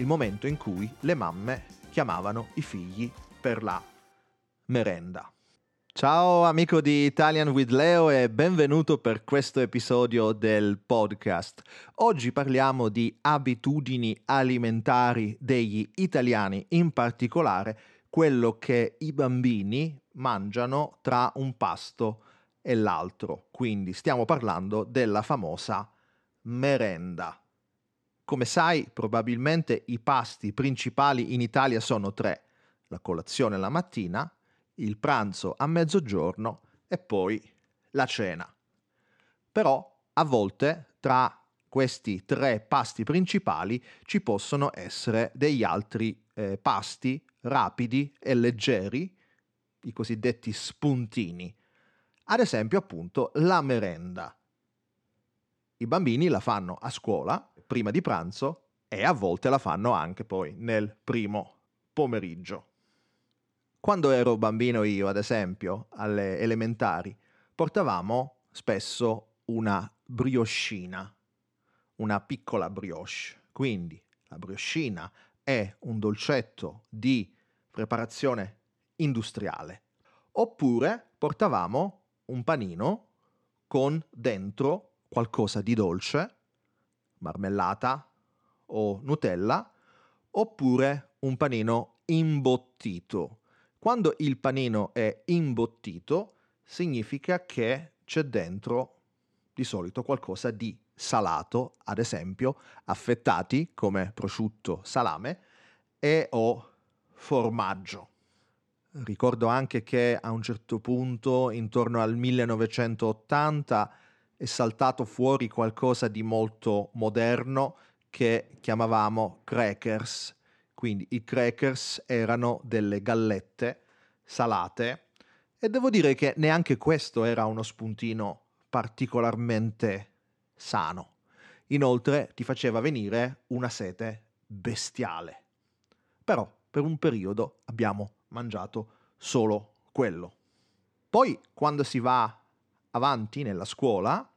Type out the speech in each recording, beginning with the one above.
il momento in cui le mamme chiamavano i figli per la merenda. Ciao amico di Italian with Leo e benvenuto per questo episodio del podcast. Oggi parliamo di abitudini alimentari degli italiani, in particolare quello che i bambini mangiano tra un pasto e l'altro. Quindi stiamo parlando della famosa merenda. Come sai, probabilmente i pasti principali in Italia sono tre, la colazione la mattina, il pranzo a mezzogiorno e poi la cena. Però a volte tra questi tre pasti principali ci possono essere degli altri eh, pasti rapidi e leggeri, i cosiddetti spuntini. Ad esempio appunto la merenda. I bambini la fanno a scuola prima di pranzo e a volte la fanno anche poi nel primo pomeriggio. Quando ero bambino io, ad esempio, alle elementari, portavamo spesso una brioscina, una piccola brioche. Quindi la brioscina è un dolcetto di preparazione industriale. Oppure portavamo un panino con dentro qualcosa di dolce marmellata o Nutella, oppure un panino imbottito. Quando il panino è imbottito, significa che c'è dentro di solito qualcosa di salato, ad esempio affettati come prosciutto, salame e o formaggio. Ricordo anche che a un certo punto, intorno al 1980, è saltato fuori qualcosa di molto moderno che chiamavamo crackers. Quindi i crackers erano delle gallette salate e devo dire che neanche questo era uno spuntino particolarmente sano. Inoltre ti faceva venire una sete bestiale. Però per un periodo abbiamo mangiato solo quello. Poi quando si va avanti nella scuola,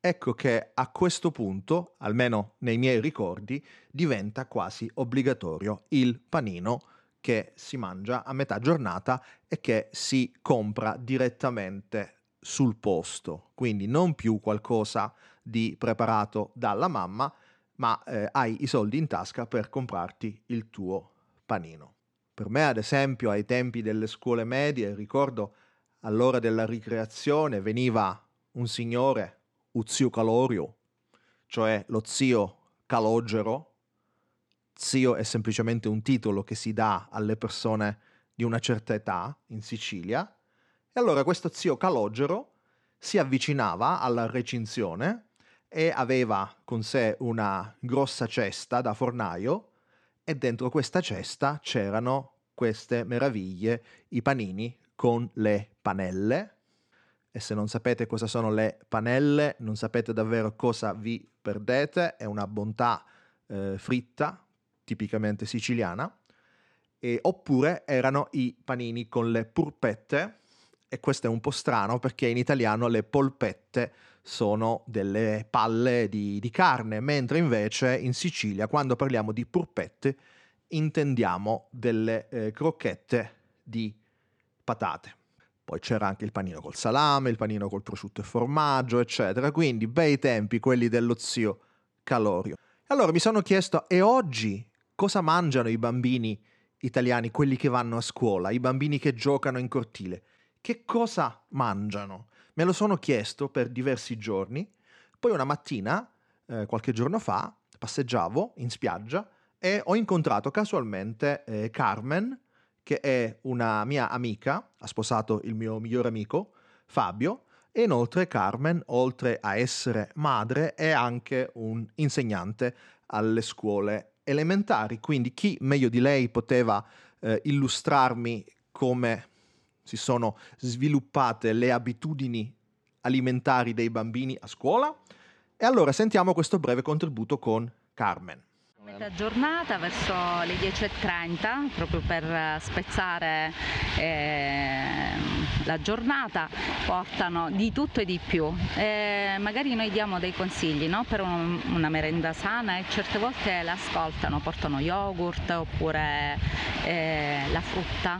ecco che a questo punto, almeno nei miei ricordi, diventa quasi obbligatorio il panino che si mangia a metà giornata e che si compra direttamente sul posto, quindi non più qualcosa di preparato dalla mamma, ma eh, hai i soldi in tasca per comprarti il tuo panino. Per me, ad esempio, ai tempi delle scuole medie, ricordo all'ora della ricreazione veniva un signore zio Calorio, cioè lo zio calogero. Zio è semplicemente un titolo che si dà alle persone di una certa età in Sicilia. E allora questo zio calogero si avvicinava alla recinzione e aveva con sé una grossa cesta da fornaio e dentro questa cesta c'erano queste meraviglie, i panini con le panelle, e se non sapete cosa sono le panelle, non sapete davvero cosa vi perdete, è una bontà eh, fritta, tipicamente siciliana, e, oppure erano i panini con le purpette, e questo è un po' strano perché in italiano le polpette sono delle palle di, di carne, mentre invece in Sicilia quando parliamo di purpette intendiamo delle eh, crocchette di patate. Poi c'era anche il panino col salame, il panino col prosciutto e formaggio, eccetera. Quindi bei tempi quelli dello zio Calorio. Allora mi sono chiesto, e oggi cosa mangiano i bambini italiani, quelli che vanno a scuola, i bambini che giocano in cortile? Che cosa mangiano? Me lo sono chiesto per diversi giorni. Poi una mattina, eh, qualche giorno fa, passeggiavo in spiaggia e ho incontrato casualmente eh, Carmen, che è una mia amica, ha sposato il mio migliore amico, Fabio, e inoltre Carmen, oltre a essere madre, è anche un insegnante alle scuole elementari, quindi chi meglio di lei poteva eh, illustrarmi come si sono sviluppate le abitudini alimentari dei bambini a scuola? E allora sentiamo questo breve contributo con Carmen. Metà giornata verso le 10.30 proprio per spezzare eh, la giornata portano di tutto e di più. Eh, magari noi diamo dei consigli no? per un, una merenda sana e certe volte l'ascoltano, portano yogurt oppure eh, la frutta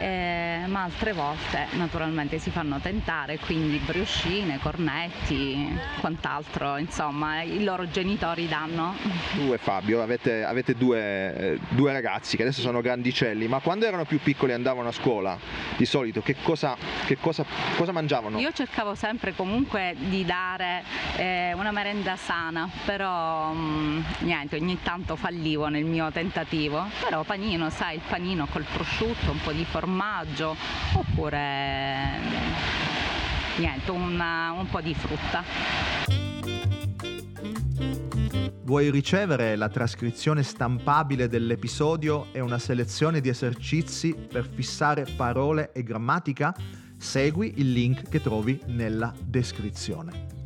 eh, ma altre volte naturalmente si fanno tentare, quindi briochine, cornetti, quant'altro, insomma, i loro genitori danno. Tu e Fabio avete, avete due, eh, due, ragazzi che adesso sono grandicelli, ma quando erano più piccoli e andavano a scuola, di solito che cosa, che cosa, cosa mangiavano? Io cercavo sempre comunque di dare eh, una merenda sana, però mh, mm, niente, ogni tanto fallivo nel mio tentativo, però panino, sai, il panino col prosciutto, un po' di formaggio formaggio oppure niente, una, un po' di frutta. Vuoi ricevere la trascrizione stampabile dell'episodio e una selezione di esercizi per fissare parole e grammatica? Segui il link che trovi nella descrizione.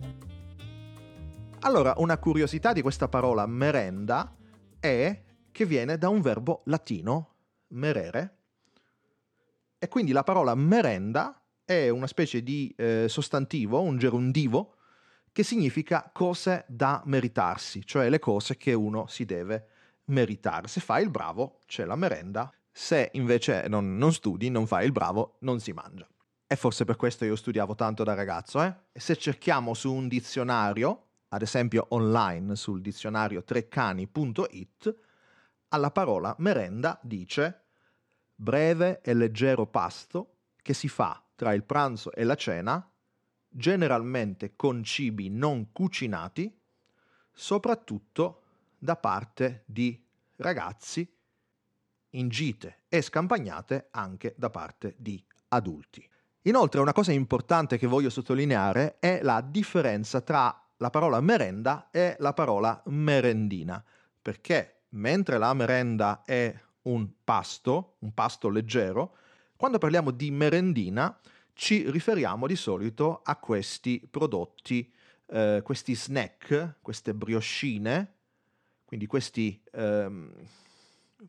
Allora, una curiosità di questa parola merenda è che viene da un verbo latino, merere, e quindi la parola merenda è una specie di eh, sostantivo, un gerundivo, che significa cose da meritarsi, cioè le cose che uno si deve meritare. Se fai il bravo c'è la merenda, se invece non, non studi, non fai il bravo, non si mangia. E forse per questo io studiavo tanto da ragazzo, eh? Se cerchiamo su un dizionario, ad esempio online sul dizionario treccani.it, alla parola merenda dice breve e leggero pasto che si fa tra il pranzo e la cena, generalmente con cibi non cucinati, soprattutto da parte di ragazzi in gite e scampagnate anche da parte di adulti. Inoltre una cosa importante che voglio sottolineare è la differenza tra la parola merenda e la parola merendina, perché mentre la merenda è un pasto, un pasto leggero, quando parliamo di merendina ci riferiamo di solito a questi prodotti, eh, questi snack, queste briochine, quindi questi ehm,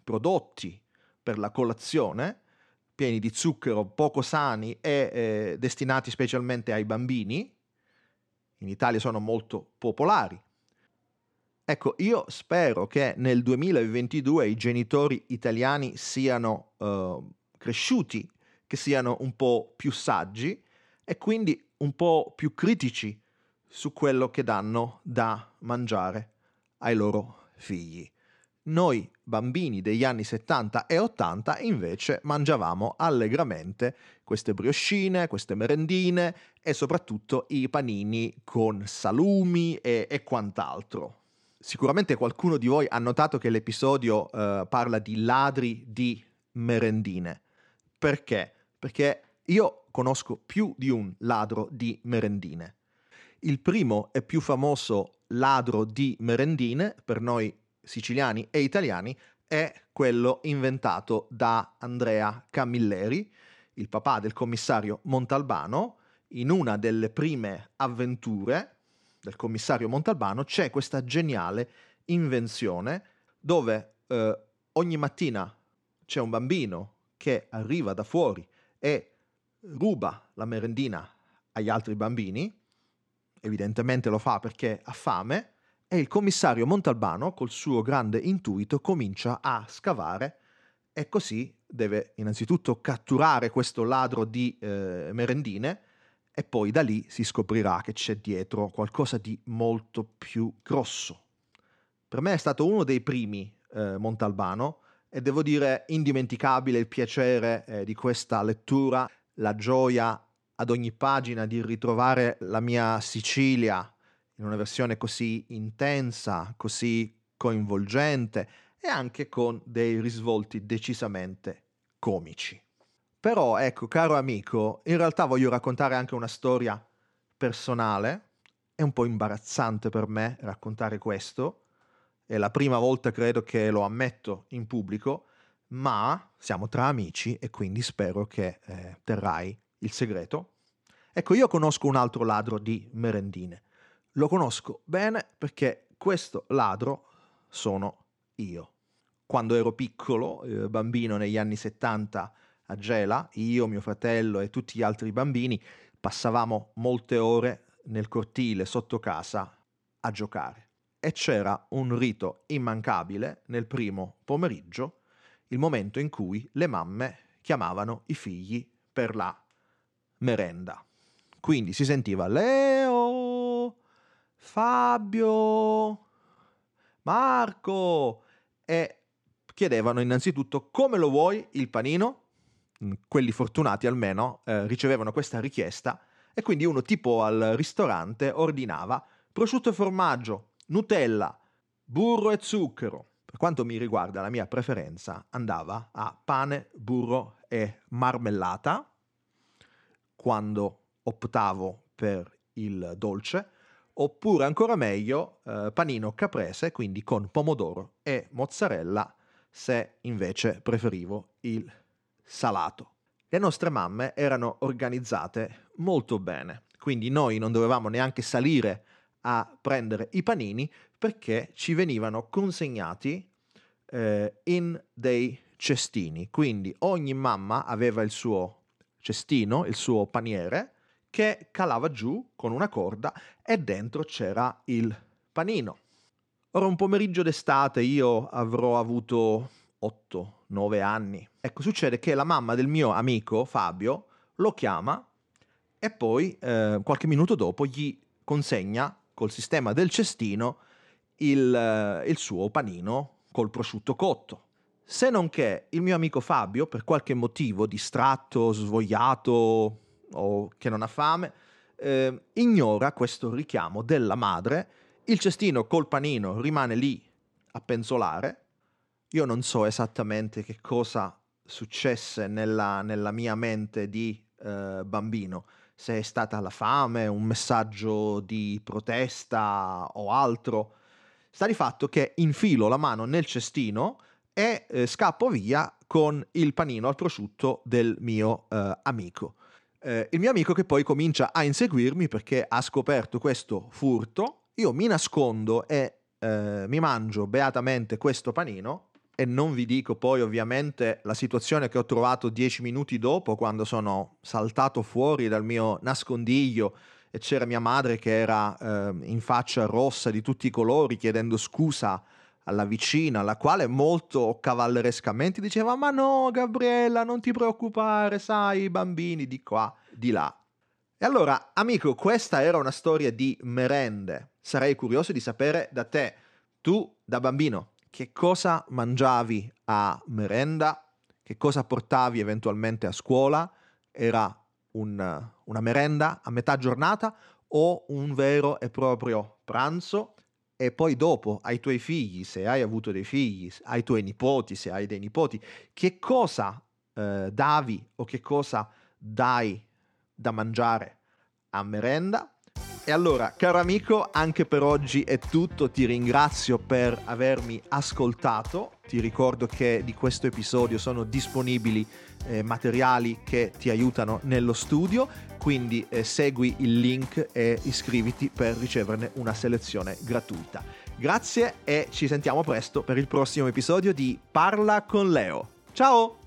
prodotti per la colazione pieni di zucchero, poco sani e eh, destinati specialmente ai bambini. In Italia sono molto popolari. Ecco, io spero che nel 2022 i genitori italiani siano uh, cresciuti, che siano un po' più saggi e quindi un po' più critici su quello che danno da mangiare ai loro figli. Noi bambini degli anni 70 e 80 invece mangiavamo allegramente queste briochine, queste merendine e soprattutto i panini con salumi e, e quant'altro. Sicuramente qualcuno di voi ha notato che l'episodio uh, parla di ladri di merendine. Perché? Perché io conosco più di un ladro di merendine. Il primo e più famoso ladro di merendine per noi siciliani e italiani è quello inventato da Andrea Camilleri, il papà del commissario Montalbano, in una delle prime avventure del commissario Montalbano c'è questa geniale invenzione dove eh, ogni mattina c'è un bambino che arriva da fuori e ruba la merendina agli altri bambini, evidentemente lo fa perché ha fame, e il commissario Montalbano, col suo grande intuito, comincia a scavare e così deve innanzitutto catturare questo ladro di eh, merendine e poi da lì si scoprirà che c'è dietro qualcosa di molto più grosso. Per me è stato uno dei primi eh, Montalbano e devo dire indimenticabile il piacere eh, di questa lettura, la gioia ad ogni pagina di ritrovare la mia Sicilia in una versione così intensa, così coinvolgente e anche con dei risvolti decisamente comici. Però ecco, caro amico, in realtà voglio raccontare anche una storia personale. È un po' imbarazzante per me raccontare questo. è la prima volta credo che lo ammetto in pubblico, ma siamo tra amici e quindi spero che eh, terrai il segreto. Ecco, io conosco un altro ladro di merendine. Lo conosco bene perché questo ladro sono io. Quando ero piccolo, eh, bambino negli anni 70 a Gela, io, mio fratello e tutti gli altri bambini passavamo molte ore nel cortile sotto casa a giocare. E c'era un rito immancabile nel primo pomeriggio, il momento in cui le mamme chiamavano i figli per la merenda. Quindi si sentiva Leo, Fabio, Marco e chiedevano innanzitutto come lo vuoi il panino? Quelli fortunati almeno eh, ricevevano questa richiesta e quindi uno tipo al ristorante ordinava prosciutto e formaggio, Nutella, burro e zucchero. Per quanto mi riguarda la mia preferenza andava a pane, burro e marmellata quando optavo per il dolce oppure ancora meglio eh, panino caprese, quindi con pomodoro e mozzarella, se invece preferivo il salato. Le nostre mamme erano organizzate molto bene, quindi noi non dovevamo neanche salire a prendere i panini perché ci venivano consegnati eh, in dei cestini, quindi ogni mamma aveva il suo cestino, il suo paniere, che calava giù con una corda e dentro c'era il panino. Ora un pomeriggio d'estate io avrò avuto 8-9 anni. Ecco, succede che la mamma del mio amico Fabio lo chiama e poi eh, qualche minuto dopo gli consegna col sistema del cestino il, eh, il suo panino col prosciutto cotto. Se non che il mio amico Fabio, per qualche motivo, distratto, svogliato, o che non ha fame, eh, ignora questo richiamo della madre, il cestino col panino rimane lì a penzolare. Io non so esattamente che cosa successe nella, nella mia mente di eh, bambino, se è stata la fame, un messaggio di protesta o altro. Sta di fatto che infilo la mano nel cestino e eh, scappo via con il panino al prosciutto del mio eh, amico. Eh, il mio amico che poi comincia a inseguirmi perché ha scoperto questo furto, io mi nascondo e eh, mi mangio beatamente questo panino e non vi dico poi ovviamente la situazione che ho trovato dieci minuti dopo quando sono saltato fuori dal mio nascondiglio e c'era mia madre che era eh, in faccia rossa di tutti i colori chiedendo scusa alla vicina, la quale molto cavallerescamente diceva ma no Gabriella non ti preoccupare, sai i bambini di qua, di là. E allora, amico, questa era una storia di merende. Sarei curioso di sapere da te, tu da bambino, che cosa mangiavi a merenda, che cosa portavi eventualmente a scuola, era un, una merenda a metà giornata o un vero e proprio pranzo? E poi dopo ai tuoi figli, se hai avuto dei figli, ai tuoi nipoti, se hai dei nipoti, che cosa eh, davi o che cosa dai da mangiare a merenda? E allora, caro amico, anche per oggi è tutto, ti ringrazio per avermi ascoltato, ti ricordo che di questo episodio sono disponibili eh, materiali che ti aiutano nello studio, quindi eh, segui il link e iscriviti per riceverne una selezione gratuita. Grazie e ci sentiamo presto per il prossimo episodio di Parla con Leo. Ciao!